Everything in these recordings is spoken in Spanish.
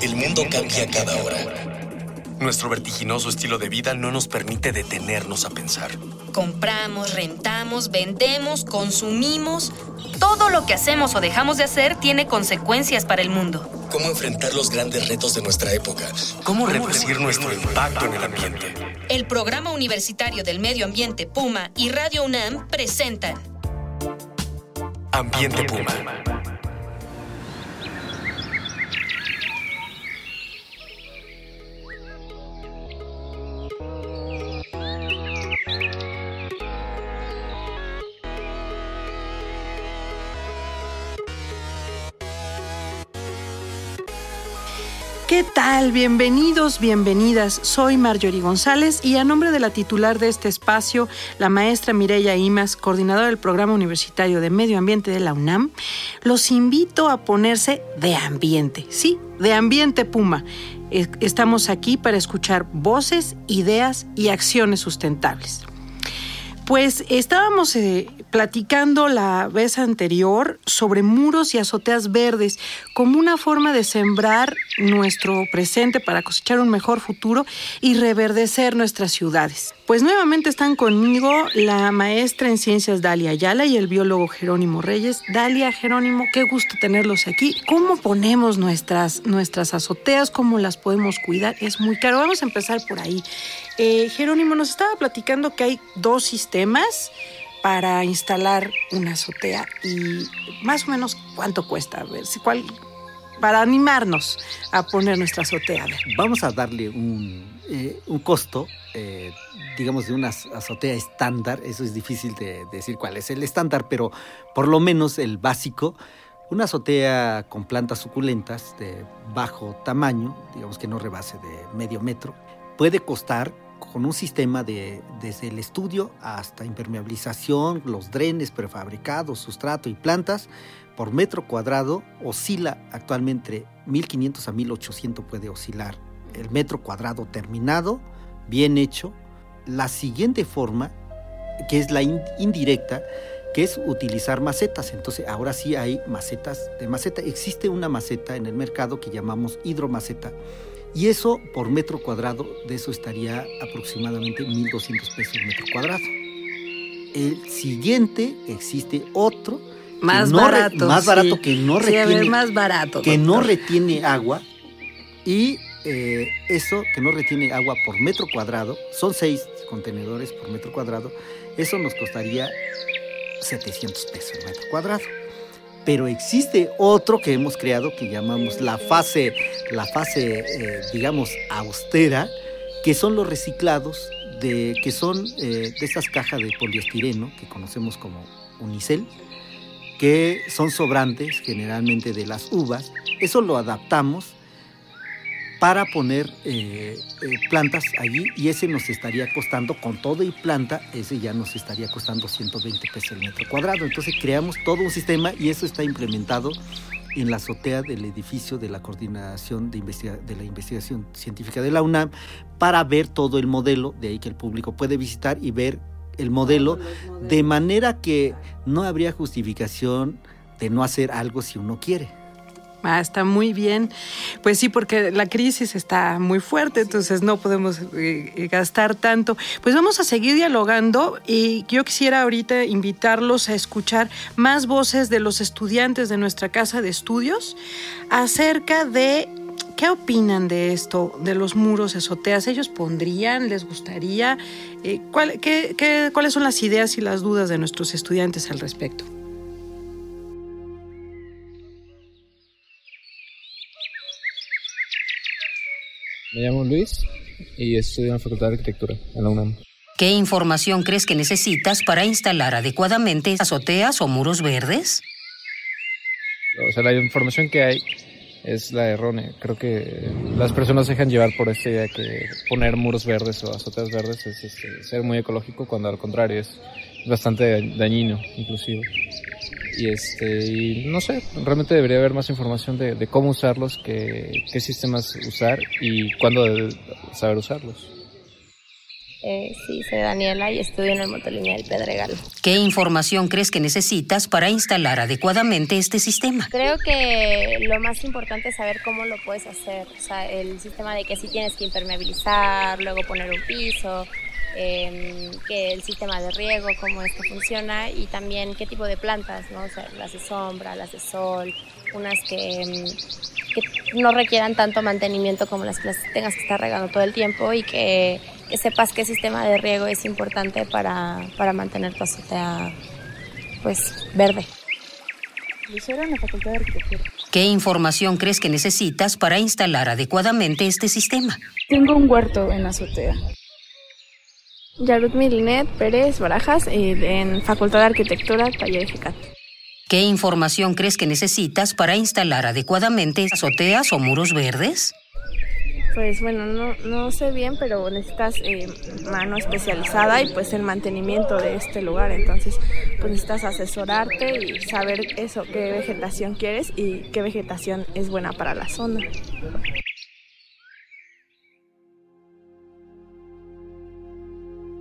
El mundo cambia cada hora. Nuestro vertiginoso estilo de vida no nos permite detenernos a pensar. Compramos, rentamos, vendemos, consumimos. Todo lo que hacemos o dejamos de hacer tiene consecuencias para el mundo. ¿Cómo enfrentar los grandes retos de nuestra época? ¿Cómo reducir nuestro impacto en el ambiente? El Programa Universitario del Medio Ambiente Puma y Radio UNAM presentan Ambiente Puma. Tal? Bienvenidos, bienvenidas. Soy Marjorie González y a nombre de la titular de este espacio, la maestra Mireya Imas, coordinadora del Programa Universitario de Medio Ambiente de la UNAM, los invito a ponerse de ambiente, sí, de ambiente Puma. Estamos aquí para escuchar voces, ideas y acciones sustentables. Pues estábamos eh, platicando la vez anterior sobre muros y azoteas verdes como una forma de sembrar nuestro presente para cosechar un mejor futuro y reverdecer nuestras ciudades. Pues nuevamente están conmigo la maestra en ciencias Dalia Ayala y el biólogo Jerónimo Reyes. Dalia, Jerónimo, qué gusto tenerlos aquí. ¿Cómo ponemos nuestras, nuestras azoteas? ¿Cómo las podemos cuidar? Es muy caro. Vamos a empezar por ahí. Eh, Jerónimo nos estaba platicando que hay dos sistemas para instalar una azotea y más o menos cuánto cuesta, a ver si cuál para animarnos a poner nuestra azotea. Vamos a darle un, eh, un costo, eh, digamos, de una azotea estándar. Eso es difícil de, de, decir cuál es el estándar, pero por lo menos el básico. Una azotea con plantas suculentas de bajo tamaño, digamos que no rebase de medio metro, puede costar con un sistema de desde el estudio hasta impermeabilización, los drenes prefabricados, sustrato y plantas por metro cuadrado oscila actualmente entre 1500 a 1800 puede oscilar el metro cuadrado terminado, bien hecho. La siguiente forma, que es la indirecta, que es utilizar macetas. Entonces, ahora sí hay macetas de maceta. Existe una maceta en el mercado que llamamos hidromaceta y eso por metro cuadrado, de eso estaría aproximadamente 1.200 pesos metro cuadrado. El siguiente existe otro más barato, más barato que no retiene, más barato, que no retiene agua. Y eh, eso que no retiene agua por metro cuadrado, son seis contenedores por metro cuadrado, eso nos costaría 700 pesos metro cuadrado. Pero existe otro que hemos creado que llamamos la fase, la fase eh, digamos, austera, que son los reciclados, de, que son eh, de estas cajas de poliestireno que conocemos como unicel, que son sobrantes generalmente de las uvas. Eso lo adaptamos para poner eh, plantas allí y ese nos estaría costando con todo y planta, ese ya nos estaría costando 120 pesos el metro cuadrado. Entonces creamos todo un sistema y eso está implementado en la azotea del edificio de la coordinación de, de la investigación científica de la UNAM para ver todo el modelo, de ahí que el público puede visitar y ver el modelo, de manera que no habría justificación de no hacer algo si uno quiere. Ah, está muy bien. Pues sí, porque la crisis está muy fuerte, entonces no podemos eh, eh, gastar tanto. Pues vamos a seguir dialogando y yo quisiera ahorita invitarlos a escuchar más voces de los estudiantes de nuestra casa de estudios acerca de ¿Qué opinan de esto, de los muros azoteas? ¿Ellos pondrían? ¿Les gustaría? Eh, ¿Cuáles son las ideas y las dudas de nuestros estudiantes al respecto? Me llamo Luis y estudio en la Facultad de Arquitectura en la UNAM. ¿Qué información crees que necesitas para instalar adecuadamente azoteas o muros verdes? O sea, la información que hay es la errónea. Creo que las personas se dejan llevar por esta idea que poner muros verdes o azoteas verdes es este, ser muy ecológico, cuando al contrario es bastante dañino, inclusive y este y no sé realmente debería haber más información de, cómo usarlos qué, qué sistemas usar y cuándo saber usarlos Eh, sí, soy Daniela y estudio en el Motolineal Pedregal. ¿Qué información crees que necesitas para instalar adecuadamente este sistema? Creo que lo más importante es saber cómo lo puedes hacer. O sea, el sistema de que si tienes que impermeabilizar, luego poner un piso, eh, que el sistema de riego, cómo es que funciona y también qué tipo de plantas, ¿no? O sea, las de sombra, las de sol, unas que, em, que no requieran tanto mantenimiento como las que las tengas que estar regando todo el tiempo y que, que sepas qué sistema de riego es importante para, para mantener tu azotea pues verde. En la Facultad de Arquitectura. ¿Qué información crees que necesitas para instalar adecuadamente este sistema? Tengo un huerto en la azotea. Yarut Milinet Pérez Barajas en Facultad de Arquitectura, Taller GECAT. ¿Qué información crees que necesitas para instalar adecuadamente azoteas o muros verdes? Pues bueno, no, no sé bien, pero necesitas eh, mano especializada y pues el mantenimiento de este lugar. Entonces, pues necesitas asesorarte y saber eso, qué vegetación quieres y qué vegetación es buena para la zona.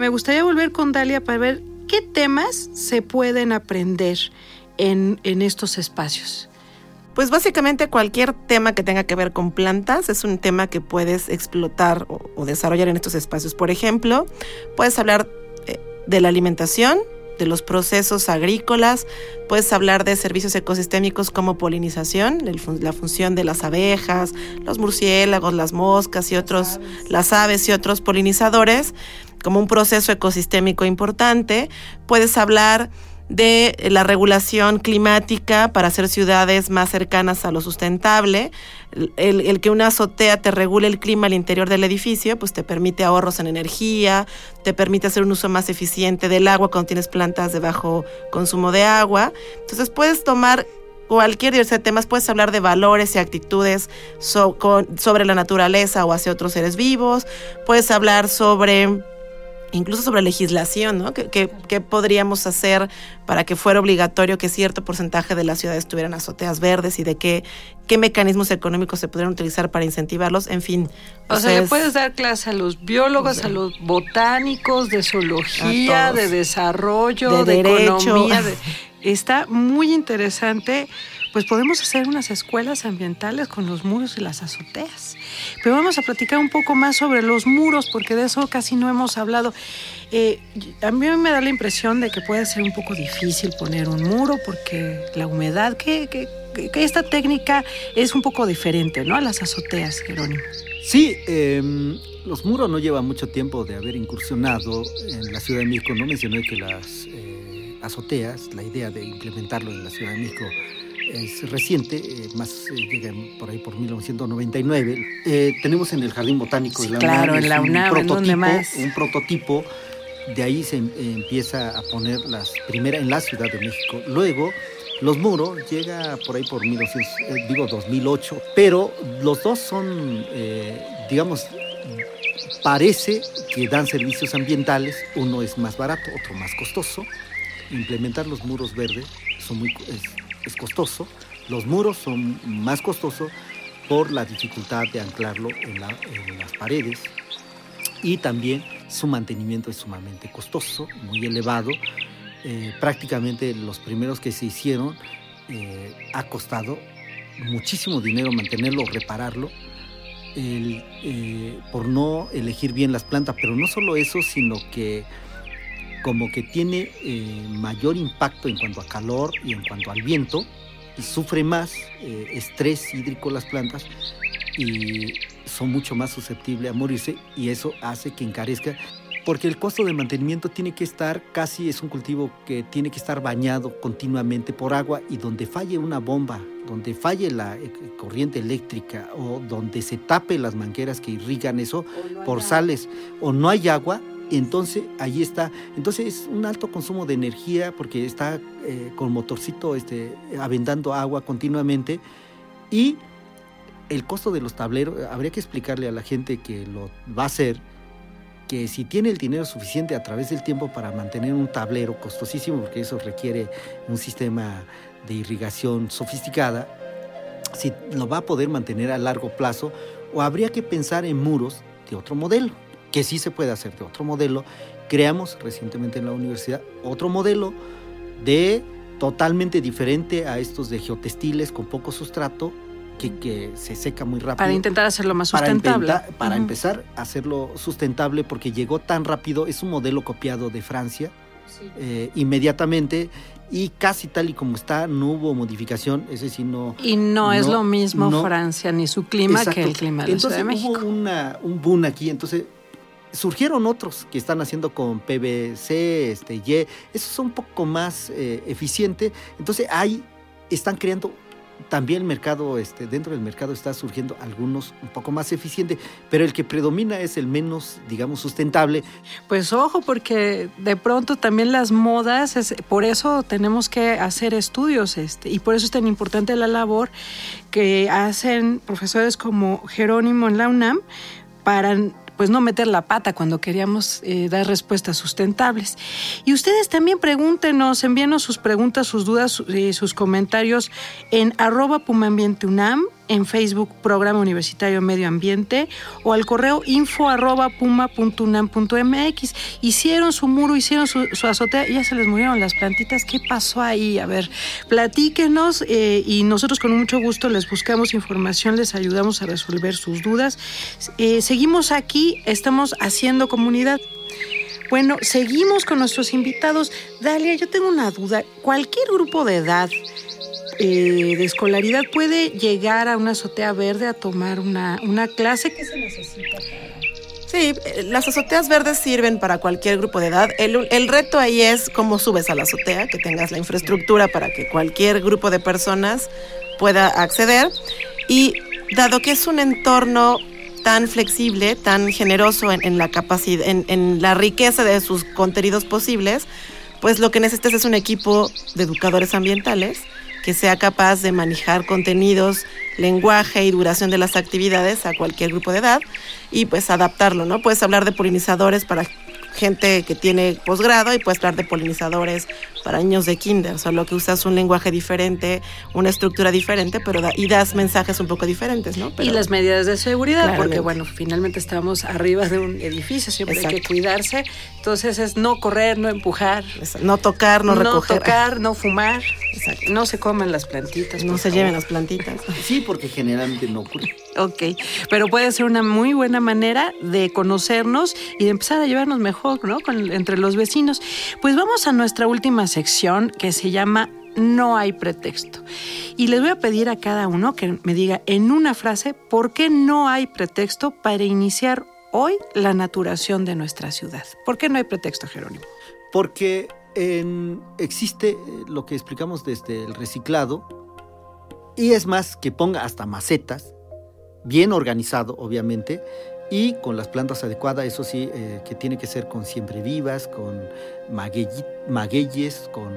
Me gustaría volver con Dalia para ver qué temas se pueden aprender en, en estos espacios. Pues básicamente cualquier tema que tenga que ver con plantas es un tema que puedes explotar o, o desarrollar en estos espacios. Por ejemplo, puedes hablar eh, de la alimentación, de los procesos agrícolas, puedes hablar de servicios ecosistémicos como polinización, la función de las abejas, los murciélagos, las moscas y otros, las aves y otros polinizadores, como un proceso ecosistémico importante. Puedes hablar de la regulación climática para hacer ciudades más cercanas a lo sustentable. El, el que una azotea te regule el clima al interior del edificio, pues te permite ahorros en energía, te permite hacer un uso más eficiente del agua cuando tienes plantas de bajo consumo de agua. Entonces puedes tomar cualquier diversidad de temas, puedes hablar de valores y actitudes so- con- sobre la naturaleza o hacia otros seres vivos, puedes hablar sobre incluso sobre legislación, ¿no? ¿Qué, qué- qué podríamos hacer para que fuera obligatorio que cierto porcentaje de las ciudades tuvieran azoteas verdes y de qué, qué mecanismos económicos se pudieran utilizar para incentivarlos? En fin. O sea, le es- puedes dar clase a los biólogos, a los botánicos, de zoología, de desarrollo, De de, derecho. economía. de- Está muy interesante. Pues podemos hacer unas escuelas ambientales con los muros y las azoteas. Pero vamos a platicar un poco más sobre los muros, porque de eso casi no hemos hablado. Eh, a mí me da la impresión de que puede ser un poco difícil poner un muro, porque la humedad, que, esta técnica es un poco diferente, ¿no? A las azoteas, Jerónimo. Sí, em, los muros no llevan mucho tiempo de haber incursionado en la Ciudad de México. No mencioné que las eh, azoteas, la idea de implementarlo en la Ciudad de México es reciente, eh, más eh, llega por ahí por 1999. Eh, tenemos en el Jardín Botánico Sí, de la claro, UNAM, en es la un UNAM, ¿en dónde prototipo, más? un prototipo. De ahí se em- empieza a poner las primeras en la Ciudad de México. Luego los muros llega por ahí por 1900, eh, digo 2008, pero los dos son, digamos, parece que dan servicios ambientales. Uno es más barato, otro más costoso. Implementar los muros verdes son muy, es, es costoso. Los muros son más costosos por la dificultad de anclarlo en, la- en las paredes y también su mantenimiento es sumamente costoso, muy elevado. Eh, prácticamente los primeros que se hicieron eh, ha costado muchísimo dinero mantenerlo, repararlo, eh, por no elegir bien las plantas, pero no solo eso, sino que como que tiene eh, mayor impacto en cuanto a calor y en cuanto al viento, y sufre más eh, estrés hídrico las plantas y son mucho más susceptibles a morirse y eso hace que encarezca porque el costo de mantenimiento tiene que estar casi es un cultivo que tiene que estar bañado continuamente por agua y donde falle una bomba, donde falle la eh, corriente eléctrica o donde se tape las mangueras que irrigan eso por sales o no hay agua, entonces ahí está. Entonces es un alto consumo de energía porque está eh, con motorcito este, agua continuamente y el costo de los tableros, habría que explicarle a la gente que lo va a hacer que si tiene el dinero suficiente a través del tiempo para mantener un tablero costosísimo, porque eso requiere un sistema de irrigación sofisticada, si lo va a poder mantener a largo plazo, o habría que pensar en muros de otro modelo. Que sí se puede hacer de otro modelo. Creamos recientemente en la universidad otro modelo de totalmente diferente a estos de geotextiles con poco sustrato que, que se seca muy rápido. Para intentar hacerlo más Para sustentable. inventa- Para empezar a hacerlo sustentable porque llegó tan rápido, es un modelo copiado de Francia eh, inmediatamente y casi tal y como está, no hubo modificación, es decir, no... Y no, es lo mismo no- Francia ni su clima que el clima de la Entonces Ciudad de México. hubo una, un boom aquí, entonces surgieron otros que están haciendo con PVC, este, Y, eso es un poco más eh, eficiente, entonces ahí están creando también el mercado, este, dentro del mercado está surgiendo algunos un poco más eficientes, pero el que predomina es el menos, digamos, sustentable. Pues ojo, porque de pronto también las modas, es, por eso tenemos que hacer estudios, este, y por eso es tan importante la labor que hacen profesores como Jerónimo en la UNAM para pues no meter la pata cuando queríamos eh, dar respuestas sustentables. Y ustedes también pregúntenos, envíenos sus preguntas, sus dudas, y sus comentarios en arroba pumaambienteunam, en Facebook Programa Universitario Medio Ambiente o al correo info arroba puma.unam.mx. Hicieron su muro, hicieron su, su azotea, ya se les murieron las plantitas. ¿Qué pasó ahí? A ver, platíquenos eh, y nosotros con mucho gusto les buscamos información, les ayudamos a resolver sus dudas. Eh, seguimos aquí, estamos haciendo comunidad. Bueno, seguimos con nuestros invitados. Dalia, yo tengo una duda. Cualquier grupo de edad eh, de escolaridad puede llegar a una azotea verde a tomar una, una clase. ¿Qué se necesita para...? Sí, eh, las azoteas verdes sirven para cualquier grupo de edad. El, el reto ahí es cómo subes a la azotea, que tengas la infraestructura para que cualquier grupo de personas pueda acceder. Y dado que es un entorno tan flexible, tan generoso en, en la capacidad, en, en la riqueza de sus contenidos posibles, pues lo que necesitas es un equipo de educadores ambientales que sea capaz de manejar contenidos, lenguaje y duración de las actividades a cualquier grupo de edad y pues adaptarlo, ¿no? Puedes hablar de polinizadores para gente que tiene posgrado y puedes hablar de polinizadores para niños de kinder, solo que usas un lenguaje diferente, una estructura diferente, pero da- y das mensajes un poco diferentes, ¿no? y Pero- las medidas de seguridad, Claramente. porque bueno, finalmente estamos arriba de un edificio, siempre hay que cuidarse. Entonces es no correr, no empujar, no tocar, no recoger. tocar, no fumar, Exacto. no se coman las plantitas. no se favor. lleven las plantitas. Sí, porque generalmente no ocurre. Ok, pero puede ser una muy buena manera de conocernos y de empezar a llevarnos mejor, ¿no? Con- entre los vecinos. Pues vamos a nuestra última sección que se llama No hay pretexto. Y les voy a pedir a cada uno que me diga en una frase por qué no hay pretexto para iniciar hoy la naturación de nuestra ciudad. ¿Por qué no hay pretexto, Jerónimo? Porque en- existe eh, lo que explicamos desde el reciclado, y es más que ponga hasta macetas, bien organizado, obviamente, y con las plantas adecuadas, eso sí, eh, que tiene que ser con siempre vivas, con magueyes, con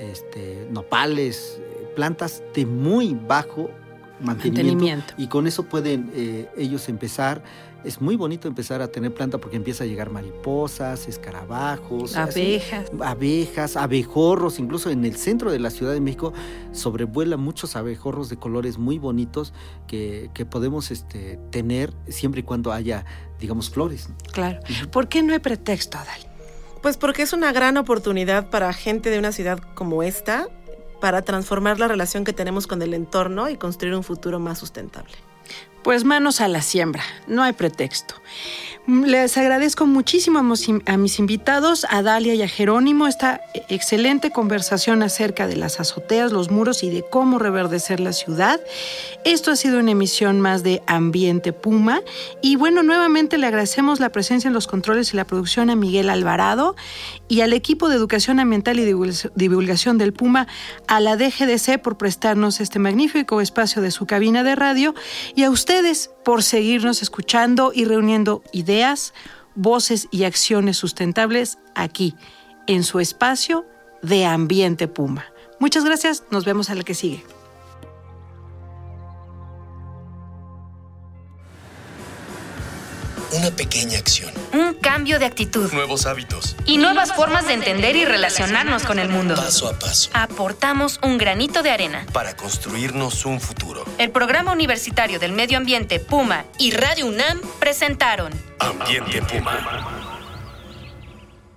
este, nopales, eh, plantas de muy bajo mantenimiento. Mantenimiento. Y con eso pueden eh, ellos empezar. Es muy bonito empezar a tener planta porque empieza a llegar mariposas, escarabajos, así, Abejas. abejas, abejorros, incluso en el centro de la Ciudad de México sobrevuelan muchos abejorros de colores muy bonitos que, que podemos este, tener siempre y cuando haya, digamos, flores. Claro. ¿Por qué no hay pretexto, Adal? Pues porque es una gran oportunidad para gente de una ciudad como esta para transformar la relación que tenemos con el entorno y construir un futuro más sustentable. Pues manos a la siembra, no hay pretexto. Les agradezco muchísimo a mis, invitados, a Dalia y a Jerónimo, esta excelente conversación acerca de las azoteas, los muros y de cómo reverdecer la ciudad. Esto ha sido una emisión más de Ambiente Puma. Y bueno, nuevamente le agradecemos la presencia en los controles y la producción a Miguel Alvarado y al equipo de Educación Ambiental y Divulgación- del Puma, a la DGDC por prestarnos este magnífico espacio de su cabina de radio y a ustedes por seguirnos escuchando y reuniendo ideas, voces y acciones sustentables aquí, en su espacio de Ambiente Puma. Muchas gracias, nos vemos a la que sigue. Pequeña acción. Un cambio de actitud. Nuevos hábitos. Y nuevas formas de entender y relacionarnos con el mundo. Paso a paso. Aportamos un granito de arena. Para construirnos un futuro. El Programa Universitario del Medio Ambiente Puma y Radio UNAM presentaron Ambiente Puma.